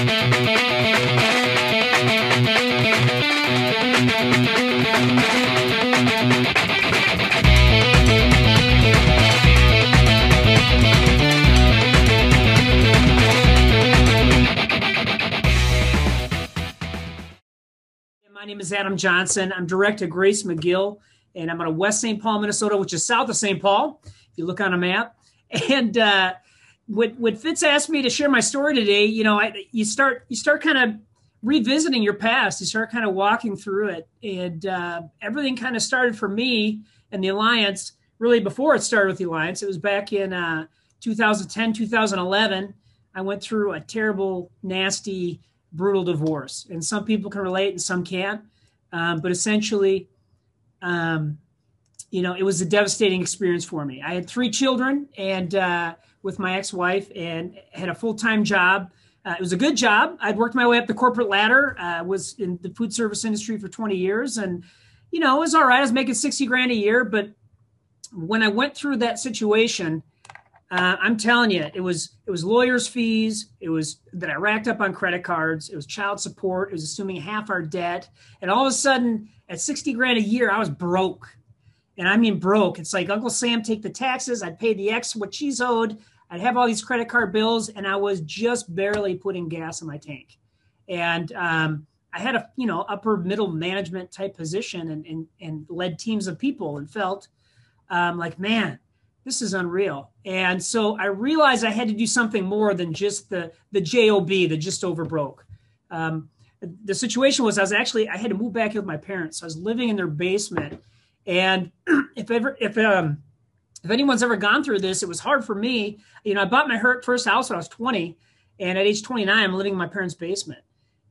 My name is Adam Johnson. I'm director Grace McGill, and I'm out of West St. Paul, Minnesota, which is south of St. Paul, if you look on a map. And uh, what Fitz asked me to share my story today, you know, I, you start you start kind of revisiting your past. You start kind of walking through it, and uh, everything kind of started for me and the alliance really before it started with the alliance. It was back in uh, 2010, 2011. I went through a terrible, nasty brutal divorce. And some people can relate and some can't. Um, but essentially, um, you know, it was a devastating experience for me. I had three children and uh, with my ex-wife and had a full-time job. Uh, it was a good job. I'd worked my way up the corporate ladder. Uh, was in the food service industry for 20 years, and you know, it was all right. I was making 60 grand a year, but when I went through that situation, uh, I'm telling you, it was it was lawyers' fees. It was that I racked up on credit cards. It was child support. It was assuming half our debt, and all of a sudden, at sixty grand a year, I was broke, and I mean broke. It's like Uncle Sam take the taxes. I'd pay the ex what she's owed. I'd have all these credit card bills, and I was just barely putting gas in my tank. And um, I had a you know upper middle management type position, and and, and led teams of people, and felt um, like man this is unreal. And so I realized I had to do something more than just the the job, the just over broke. Um, the situation was I was actually I had to move back with my parents. So I was living in their basement, and if ever if um if anyone's ever gone through this, it was hard for me. You know, I bought my first house when I was 20, and at age 29, I'm living in my parents' basement.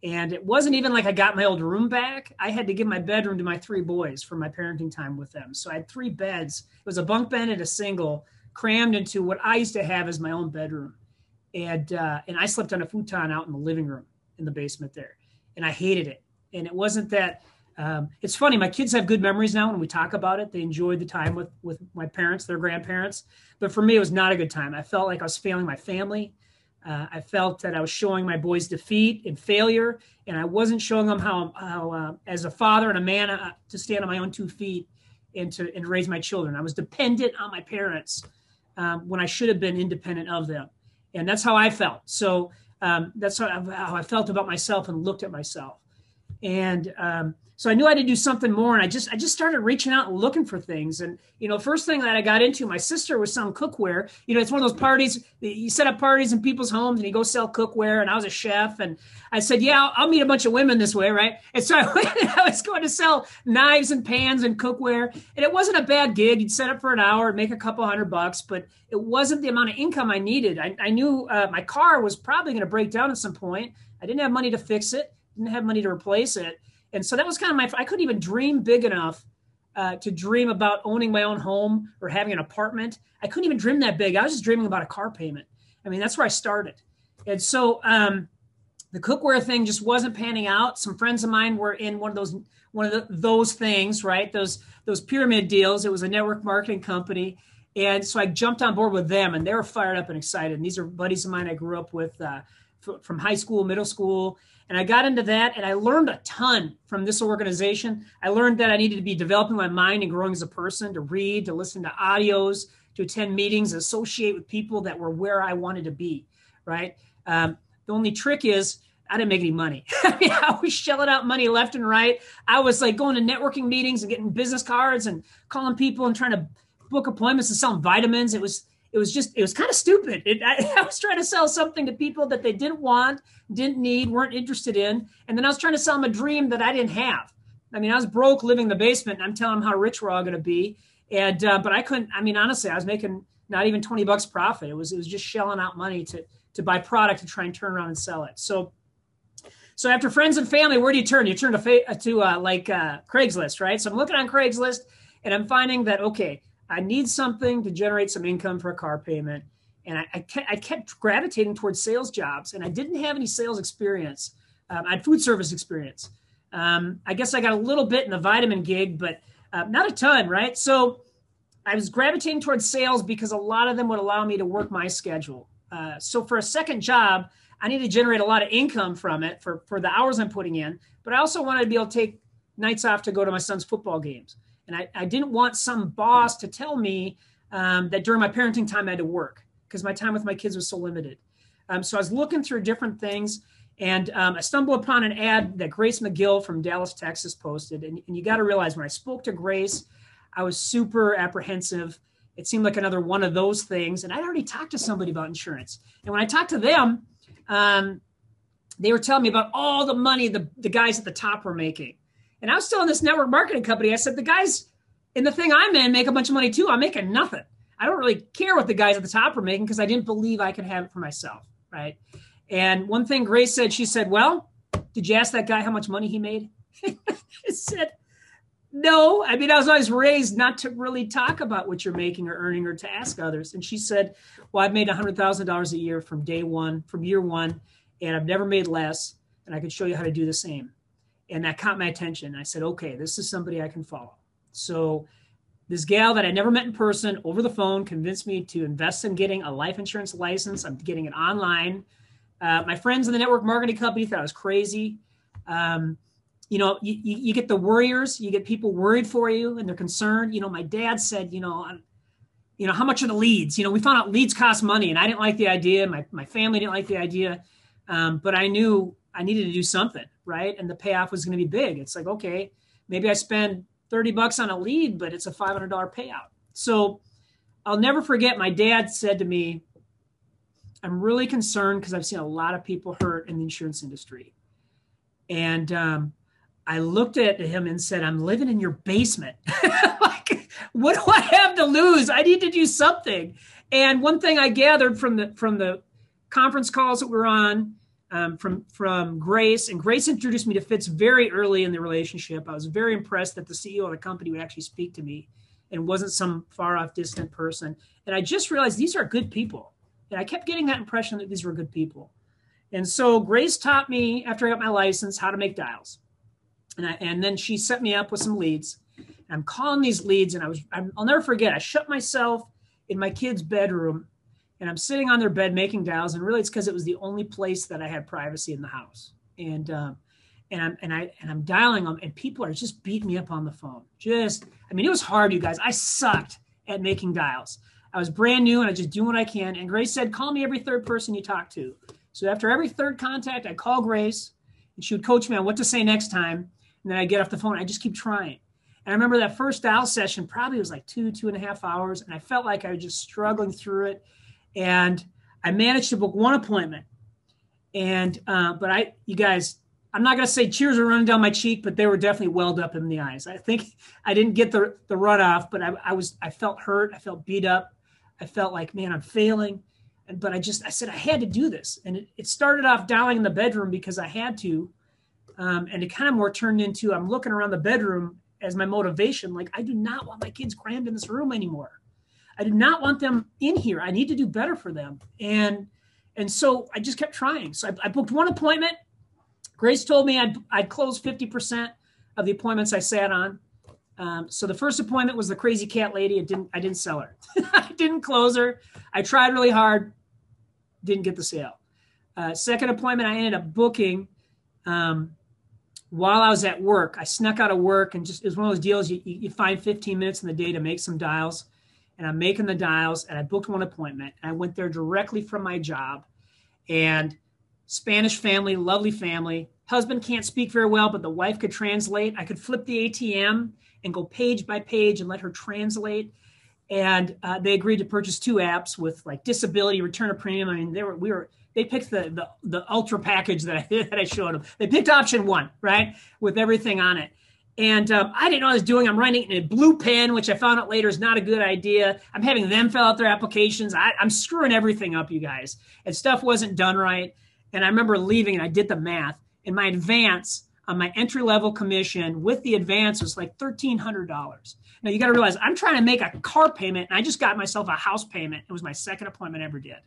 And it wasn't even like I got my old room back. I had to give my bedroom to my three boys for my parenting time with them. So I had three beds. It was a bunk bed and a single crammed into what I used to have as my own bedroom. And uh, and I slept on a futon out in the living room in the basement there. And I hated it. And it wasn't that um, it's funny, my kids have good memories now when we talk about it. They enjoyed the time with with my parents, their grandparents. But for me, it was not a good time. I felt like I was failing my family. Uh, I felt that I was showing my boys defeat and failure, and I wasn't showing them how, how uh, as a father and a man, uh, to stand on my own two feet and to and raise my children. I was dependent on my parents um, when I should have been independent of them, and that's how I felt. So um, that's how, how, I felt about myself and looked at myself, and um, so I knew I had to do something more, and I just I just started reaching out and looking for things. And you know, first thing that I got into, my sister was selling cookware. You know, it's one of those parties you set up parties in people's homes, and you go sell cookware. And I was a chef, and I said, "Yeah, I'll, I'll meet a bunch of women this way, right?" And so I, went, I was going to sell knives and pans and cookware, and it wasn't a bad gig. You'd set up for an hour, make a couple hundred bucks, but it wasn't the amount of income I needed. I, I knew uh, my car was probably going to break down at some point. I didn't have money to fix it, didn't have money to replace it and so that was kind of my, I couldn't even dream big enough uh, to dream about owning my own home or having an apartment. I couldn't even dream that big. I was just dreaming about a car payment. I mean, that's where I started. And so um, the cookware thing just wasn't panning out. Some friends of mine were in one of those one of the, those things, right? Those those pyramid deals. It was a network marketing company, and so I jumped on board with them, and they were fired up and excited. And these are buddies of mine I grew up with uh, f- from high school, middle school, and I got into that and I learned a ton from this organization. I learned that I needed to be developing my mind and growing as a person, to read, to listen to audios, to attend meetings, associate with people that were where I wanted to be, right? Um, the only trick is I didn't make any money. I, I was shelling out money left and right. I was like going to networking meetings and getting business cards and calling people and trying to book appointments and selling vitamins. It was it was just it was kind of stupid. It, I, I, was trying to sell something to people that they didn't want, didn't need, weren't interested in, and then I was trying to sell them a dream that I didn't have. I mean, I was broke living in the basement, and I'm telling them how rich we're all going to be, and uh, but I couldn't. I mean, honestly, I was making not even twenty bucks profit. It was it was just shelling out money to to buy product and try and turn around and sell it. So. So after friends and family, where do you turn? You turn to to uh, like uh, Craigslist, right? So I'm looking on Craigslist, and I'm finding that okay, I need something to generate some income for a car payment. And I, I, kept, I kept gravitating towards sales jobs, and I didn't have any sales experience. Um, I had food service experience. Um, I guess I got a little bit in the vitamin gig, but uh, not a ton, right? So I was gravitating towards sales because a lot of them would allow me to work my schedule. Uh, so for a second job, I need to generate a lot of income from it for, for the hours I'm putting in. But I also wanted to be able to take nights off to go to my son's football games. And I, I didn't want some boss to tell me um, that during my parenting time I had to work because my time with my kids was so limited. Um, so I was looking through different things and um, I stumbled upon an ad that Grace McGill from Dallas, Texas posted. And, and you got to realize when I spoke to Grace, I was super apprehensive. It seemed like another one of those things. And I'd already talked to somebody about insurance. And when I talked to them, um, they were telling me about all the money the, the guys at the top were making. And I was still in this network marketing company. I said, the guys in the thing I'm in make a bunch of money too. I'm making nothing. I don't really care what the guys at the top are making because I didn't believe I could have it for myself. Right. And one thing Grace said, she said, Well, did you ask that guy how much money he made? I said, No. I mean, I was always raised not to really talk about what you're making or earning or to ask others. And she said, Well, I've made $100,000 a year from day one, from year one, and I've never made less. And I could show you how to do the same. And that caught my attention. I said, Okay, this is somebody I can follow. So, this gal that I never met in person over the phone convinced me to invest in getting a life insurance license. I'm getting it online uh, my friends in the network marketing company thought I was crazy. Um, you know, you, you, get the worriers, you get people worried for you and they're concerned. You know, my dad said, you know, you know, how much are the leads? You know, we found out leads cost money and I didn't like the idea. My, my family didn't like the idea. Um, but I knew I needed to do something, right? And the payoff was going to be big. It's like, okay, maybe I spend 30 bucks on a lead, but it's a $500 payout. So I'll never forget my dad said to me, I'm really concerned because I've seen a lot of people hurt in the insurance industry. And um, I looked at him and said, I'm living in your basement. like, what do I have to lose? I need to do something. And one thing I gathered from the from the conference calls that we're on um, from from Grace, and Grace introduced me to Fitz very early in the relationship. I was very impressed that the CEO of the company would actually speak to me and wasn't some far off distant person. And I just realized these are good people. And I kept getting that impression that these were good people. And so Grace taught me after I got my license how to make dials. And, I, and then she set me up with some leads. I'm calling these leads, and I was, i will never forget, I shut myself in my kid's bedroom and I'm sitting on their bed making dials. And really, it's because it was the only place that I had privacy in the house. And, um, and I'm and I and I'm dialing them, and people are just beating me up on the phone. Just, I mean, it was hard, you guys. I sucked at making dials. I was brand new and I just do what I can. And Grace said, call me every third person you talk to. So after every third contact, I call Grace and she would coach me on what to say next time. And then I get off the phone. I just keep trying. And I remember that first dial session probably was like two, two and a half hours. And I felt like I was just struggling through it. And I managed to book one appointment. And, uh, but I, you guys, I'm not to say tears were running down my cheek, but they were definitely welled up in the eyes. I think I didn't get the, the run off, but I, I was, I felt hurt. I felt beat up. I felt like, man, I'm failing. And, but I just, I said, I had to do this. And it, it started off dialing in the bedroom because I had to. Um, and it kind of more turned into I'm looking around the bedroom as my motivation. Like, I do not want my kids crammed in this room anymore. I did not want them in here. I need to do better for them. And, and so I just kept trying. So I, I booked one appointment. Grace told me I'd, I'd close 50% of the appointments I sat on. Um, so the first appointment was the crazy cat lady. It didn't. I didn't sell her. I didn't close her. I tried really hard. Didn't get the sale. Uh, second appointment, I ended up booking um, while I was at work. I snuck out of work and just it was one of those deals. You, you find 15 minutes in the day to make some dials, and I'm making the dials. And I booked one appointment. And I went there directly from my job, and Spanish family, lovely family. Husband can't speak very well, but the wife could translate. I could flip the ATM and go page by page and let her translate. And uh, they agreed to purchase two apps with like disability, return of premium. I mean, they were we were they picked the the, the ultra package that I that I showed them. They picked option one, right, with everything on it. And um, I didn't know I was doing. I'm writing in a blue pen, which I found out later is not a good idea. I'm having them fill out their applications. I, I'm screwing everything up, you guys. And stuff wasn't done right. And I remember leaving and I did the math. And my advance on my entry level commission with the advance was like $1,300. Now you got to realize I'm trying to make a car payment and I just got myself a house payment. It was my second appointment I ever did.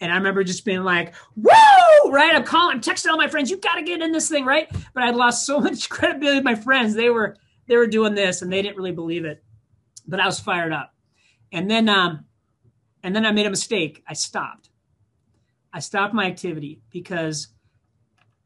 And I remember just being like, whoa, right? I'm calling, I'm texting all my friends, you got to get in this thing, right? But I'd lost so much credibility with my friends. They were, they were doing this and they didn't really believe it, but I was fired up. And then, um, and then I made a mistake. I stopped. I stopped my activity because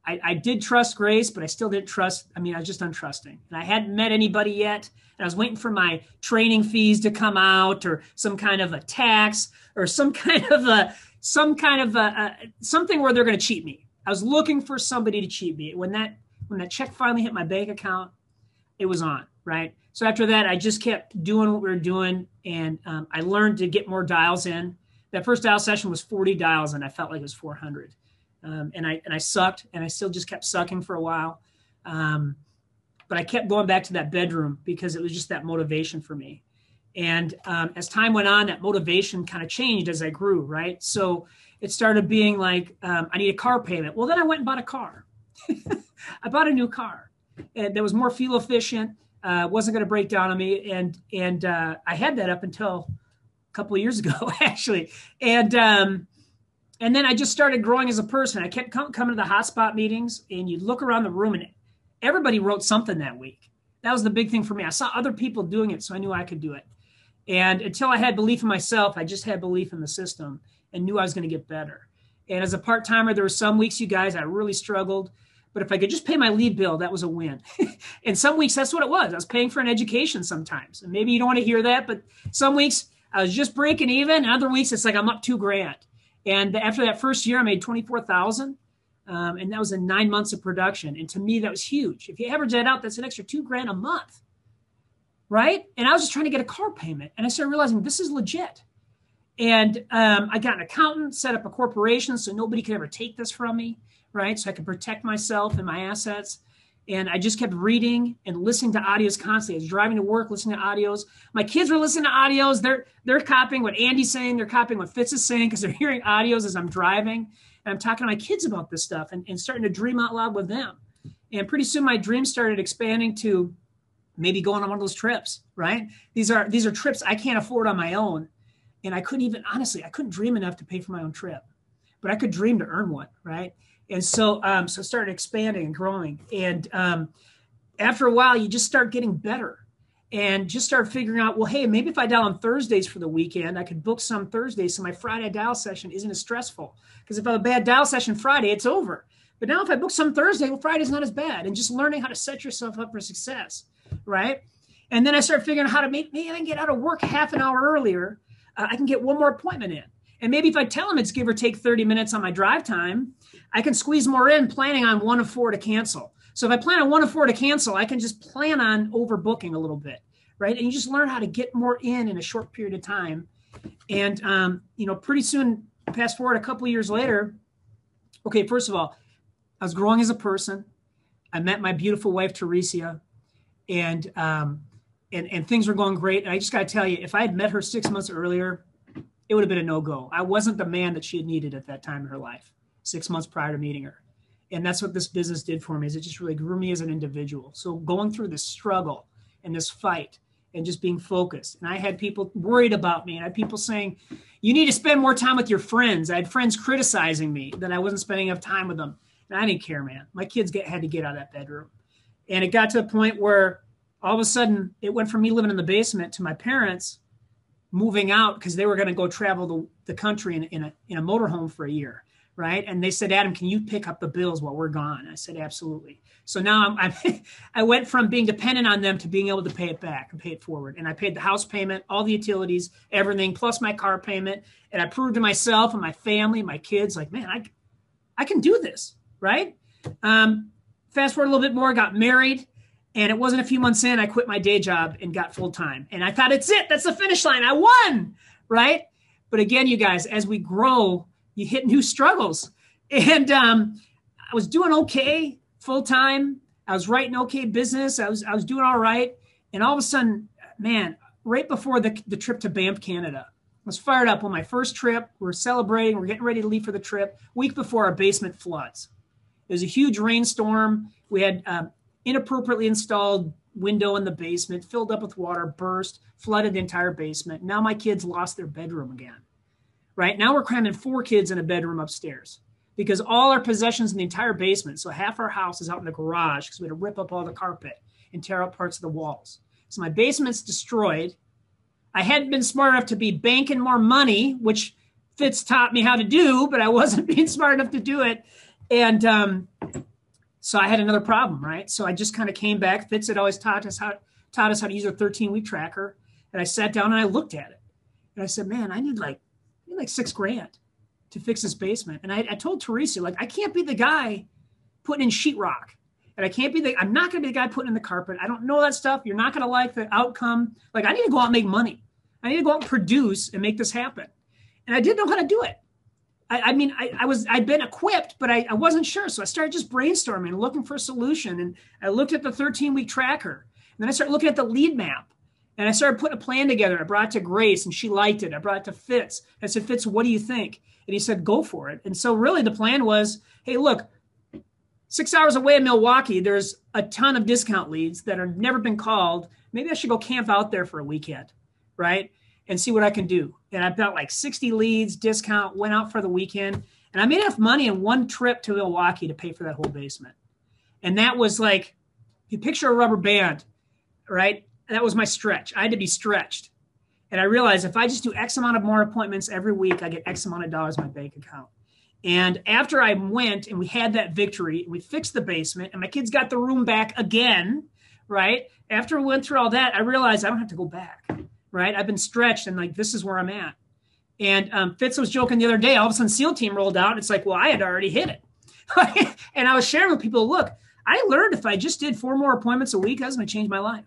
I, I, did trust Grace, but I still didn't trust. I mean, I was just untrusting. And I hadn't met anybody yet. And I was waiting for my training fees to come out or some kind of a tax or some kind of a, some kind of a, a something where they're going to cheat me. I was looking for somebody to cheat me. When that, when that check finally hit my bank account, it was on, right? So after that, I just kept doing what we were doing. And um, I learned to get more dials in. That first dial session was 40 dials and I felt like it was 400 um, and I and I sucked, and I still just kept sucking for a while. Um, but I kept going back to that bedroom because it was just that motivation for me. And um, as time went on, that motivation kind of changed as I grew, right? So it started being like, um, I need a car payment. Well, then I went and bought a car. I bought a new car and that was more fuel efficient, uh, wasn't going to break down on me. And, and uh, I had that up until a couple of years ago, actually. And, um, and then I just started growing as a person. I kept com- coming to the hotspot meetings, and you'd look around the room, and everybody wrote something that week. That was the big thing for me. I saw other people doing it, so I knew I could do it. And until I had belief in myself, I just had belief in the system and knew I was going to get better. And as a part timer, there were some weeks, you guys, I really struggled. But if I could just pay my lead bill, that was a win. and some weeks, that's what it was. I was paying for an education sometimes. And maybe you don't want to hear that, but some weeks I was just breaking even. Other weeks, it's like I'm up two grand. And after that first year, I made 24,000. Um, and that was in nine months of production. And to me, that was huge. If you average that out, that's an extra two grand a month. Right. And I was just trying to get a car payment. And I started realizing this is legit. And um, I got an accountant, set up a corporation so nobody could ever take this from me. Right. So I could protect myself and my assets. And I just kept reading and listening to audios constantly. I was driving to work, listening to audios. My kids were listening to audios. They're they're copying what Andy's saying. They're copying what Fitz is saying because they're hearing audios as I'm driving. And I'm talking to my kids about this stuff and, and starting to dream out loud with them. And pretty soon my dreams started expanding to maybe going on one of those trips, right? These are these are trips I can't afford on my own. And I couldn't even honestly, I couldn't dream enough to pay for my own trip. But I could dream to earn one, right? and so um, so started expanding and growing and um, after a while you just start getting better and just start figuring out well hey maybe if i dial on thursdays for the weekend i could book some thursdays so my friday dial session isn't as stressful because if i have a bad dial session friday it's over but now if i book some thursday well friday's not as bad and just learning how to set yourself up for success right and then i start figuring out how to make maybe i can get out of work half an hour earlier uh, i can get one more appointment in and maybe if I tell them it's give or take 30 minutes on my drive time, I can squeeze more in planning on one of four to cancel. So if I plan on one of four to cancel, I can just plan on overbooking a little bit, right? And you just learn how to get more in in a short period of time. And, um, you know, pretty soon, fast forward a couple years later, okay, first of all, I was growing as a person. I met my beautiful wife, Teresa, and, um, and, and things were going great. And I just got to tell you, if I had met her six months earlier, it would have been a no go. I wasn't the man that she had needed at that time in her life, six months prior to meeting her. And that's what this business did for me is it just really grew me as an individual. So going through this struggle and this fight and just being focused. And I had people worried about me and I had people saying, you need to spend more time with your friends. I had friends criticizing me that I wasn't spending enough time with them. And I didn't care, man. My kids get, had to get out of that bedroom. And it got to the point where all of a sudden it went from me living in the basement to my parents moving out because they were going to go travel the, the country in, in, a, in a motorhome for a year right? And they said adam can you pick up the bills while we're gone? I said absolutely. So now I'm, I'm, i went from being dependent on them to being able to pay it back and pay it forward. And i paid the house payment all the utilities everything plus my car payment. And i proved to myself and my family my kids like man i, I can do this right? Um, fast forward a little bit more got married and it wasn't a few months in, I quit my day job and got full time. And I thought, it's it. That's the finish line. I won. Right. But again, you guys, as we grow, you hit new struggles. And um, I was doing okay full time. I was writing okay business. I was, I was doing all right. And all of a sudden, man, right before the, the trip to Banff, Canada, I was fired up on my first trip. We're celebrating. We're getting ready to leave for the trip. Week before, our basement floods. It was a huge rainstorm. We had um, inappropriately installed window in the basement, filled up with water, burst, flooded the entire basement. Now my kids lost their bedroom again. Right now we're cramming four kids in a bedroom upstairs because all our possessions in the entire basement, so half our house is out in the garage because we had to rip up all the carpet and tear up parts of the walls. So my basement's destroyed. I hadn't been smart enough to be banking more money, which Fitz taught me how to do, but I wasn't being smart enough to do it. And um, so I had another problem, right? So I just kind of came back. Fitz had always taught us how taught us how to use a 13 week tracker, and I sat down and I looked at it, and I said, "Man, I need like, I need like six grand to fix this basement." And I, I told Teresa, like, I can't be the guy putting in sheetrock, and I can't be the. I'm not going to be the guy putting in the carpet. I don't know that stuff. You're not going to like the outcome. Like, I need to go out and make money. I need to go out and produce and make this happen. And I didn't know how to do it. I, I mean, I, I, was I'd been equipped, but I, I wasn't sure. So I started just brainstorming looking for a solution. And I looked at the 13 week tracker. And then I started looking at the lead map. And I started putting a plan together. I brought it to Grace and she liked it. I brought it to Fitz. I said, Fitz, what do you think? And he said, go for it. And so really the plan was, hey, look, six hours away in Milwaukee, there's a ton of discount leads that have never been called. Maybe I should go camp out there for a weekend, right? And see what I can do and I got like 60 leads, discount, went out for the weekend. And I made enough money in one trip to Milwaukee to pay for that whole basement. And that was like, you picture a rubber band, right? That was my stretch. I had to be stretched. And I realized if I just do X amount of more appointments every week, I get X amount of dollars in my bank account. And after I went and we had that victory, we fixed the basement, and my kids got the room back again, right? After we went through all that, I realized I don't have to go back right? I've been stretched and like, this is where I'm at. And um, Fitz was joking the other day, all of a sudden SEAL team rolled out. It's like, well, I had already hit it. and I was sharing with people, look, I learned if I just did four more appointments a week, that's going to change my life.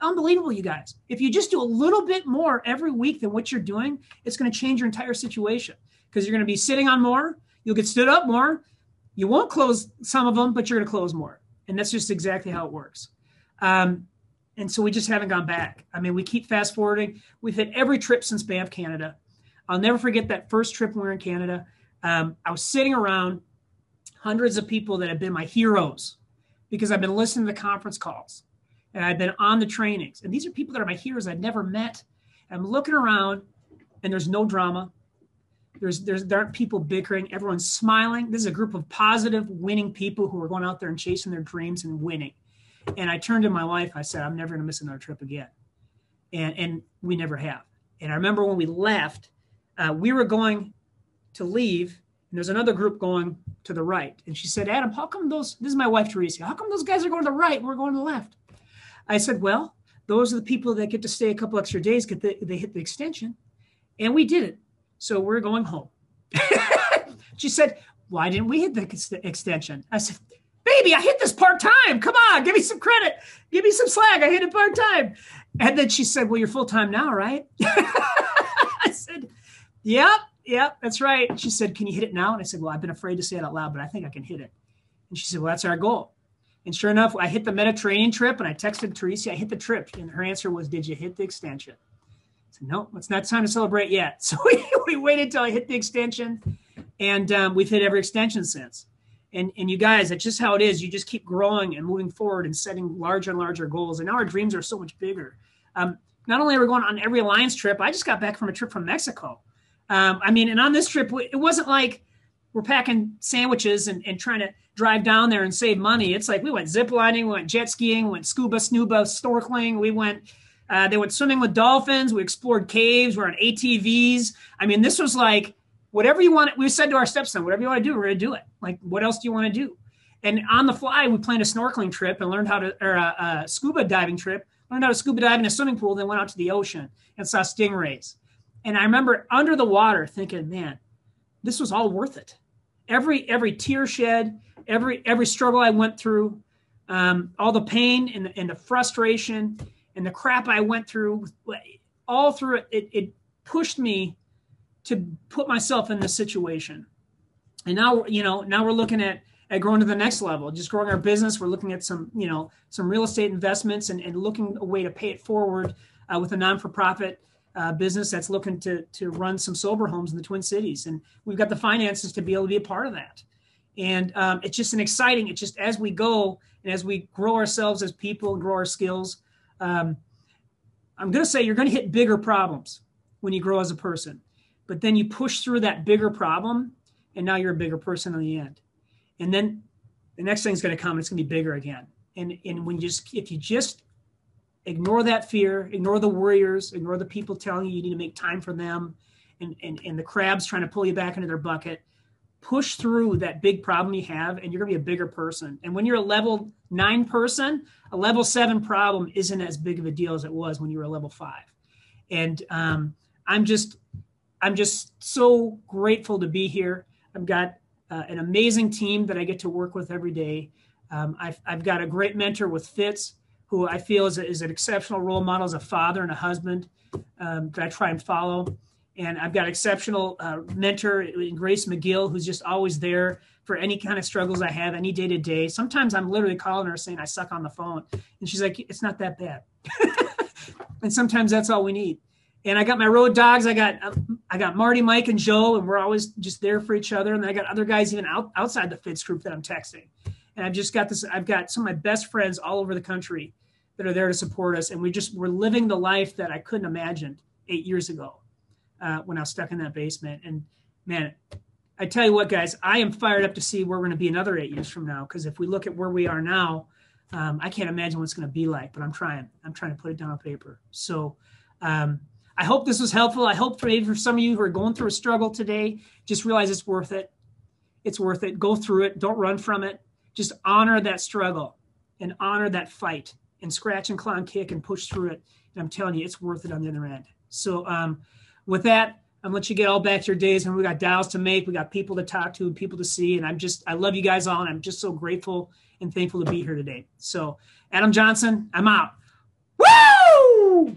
Unbelievable, you guys. If you just do a little bit more every week than what you're doing, it's going to change your entire situation because you're going to be sitting on more. You'll get stood up more. You won't close some of them, but you're going to close more. And that's just exactly how it works. Um, and so we just haven't gone back. I mean, we keep fast forwarding. We've hit every trip since Banff Canada. I'll never forget that first trip when we were in Canada. Um, I was sitting around hundreds of people that have been my heroes because I've been listening to the conference calls and I've been on the trainings. And these are people that are my heroes I've never met. I'm looking around and there's no drama. There's, there's, there aren't people bickering. Everyone's smiling. This is a group of positive, winning people who are going out there and chasing their dreams and winning. And I turned to my wife. I said, I'm never going to miss another trip again. And, and we never have. And I remember when we left, uh, we were going to leave, and there's another group going to the right. And she said, Adam, how come those, this is my wife, Teresa, how come those guys are going to the right and we're going to the left? I said, well, those are the people that get to stay a couple extra days, the, they hit the extension. And we did it. So we're going home. she said, why didn't we hit the extension? I said, baby, I hit this part time. Come on, give me some credit. Give me some slack. I hit it part time. And then she said, Well, you're full time now, right? I said, Yep, yep, that's right. She said, Can you hit it now? And I said, Well, I've been afraid to say it out loud, but I think I can hit it. And she said, Well, that's our goal. And sure enough, I hit the Mediterranean trip and I texted Teresa, I hit the trip. And her answer was, Did you hit the extension? I said, No, it's not time to celebrate yet. So we, we waited until I hit the extension. And um, we've hit every extension since and and you guys that's just how it is. You just keep growing and moving forward and setting larger and larger goals. And now our dreams are so much bigger. Um, not only are we going on every alliance trip i just got back from a trip from mexico. Um, i mean and on this trip it wasn't like we're packing sandwiches and, and trying to drive down there and save money. It's like we went ziplining we went jet skiing we went scuba snuba snorkeling. We went uh, they went swimming with dolphins. We explored caves. We're on atvs i mean this was like whatever you want. We said to our stepson, whatever you want to do, we're going to do it. Like, what else do you want to do? And on the fly, we planned a snorkeling trip and learned how to, or a, a scuba diving trip, learned how to scuba dive in a swimming pool, then went out to the ocean and saw stingrays. And I remember under the water thinking, man, this was all worth it. Every every tear shed, every every struggle I went through, um, all the pain and the, and the frustration and the crap I went through, all through it, it, it pushed me to put myself in this situation. And now, you know, now we're looking at at growing to the next level, just growing our business. We're looking at some, you know, some real estate investments and, and looking a way to pay it forward uh, with a non-for-profit uh, business that's looking to to run some sober homes in the Twin Cities. And we've got the finances to be able to be a part of that. And um, it's just an exciting. It's just as we go and as we grow ourselves as people and grow our skills. Um, I'm going to say you're going to hit bigger problems when you grow as a person but then you push through that bigger problem and now you're a bigger person in the end and then the next thing is going to come it's going to be bigger again and and when you just if you just ignore that fear ignore the warriors ignore the people telling you you need to make time for them and, and, and the crabs trying to pull you back into their bucket. Push through that big problem you have, and you're going to be a bigger person. And when you're a level nine person, a level seven problem isn't as big of a deal as it was when you were a level five. And um, I'm just, I'm just so grateful to be here. I've got uh, an amazing team that I get to work with every day. Um, I've, I've got a great mentor with Fitz, who I feel is, a, is an exceptional role model as a father and a husband um, that I try and follow. And I've got exceptional uh, mentor in Grace McGill, who's just always there for any kind of struggles I have, any day to day. Sometimes I'm literally calling her saying I suck on the phone, and she's like, "It's not that bad." and sometimes that's all we need. And I got my road dogs. I got I got Marty, Mike, and Joe, and we're always just there for each other. And then I got other guys even out, outside the Fitz group that I'm texting. And I've just got this. I've got some of my best friends all over the country that are there to support us, and we just we're living the life that I couldn't imagine eight years ago uh, when I was stuck in that basement. And man, I tell you what, guys, I am fired up to see where we're going to be another eight years from now. Because if we look at where we are now, um, I can't imagine what it's going to be like. But I'm trying. I'm trying to put it down on paper. So. Um, I hope this was helpful. I hope for maybe for some of you who are going through a struggle today, just realize it's worth it. It's worth it. Go through it. Don't run from it. Just honor that struggle and honor that fight and scratch and claw and kick and push through it. And I'm telling you, it's worth it on the other end. So um, with that, I'm gonna let you get all back to your days. And we got dials to make, we got people to talk to, and people to see. And I'm just, I love you guys all, and I'm just so grateful and thankful to be here today. So, Adam Johnson, I'm out. Woo!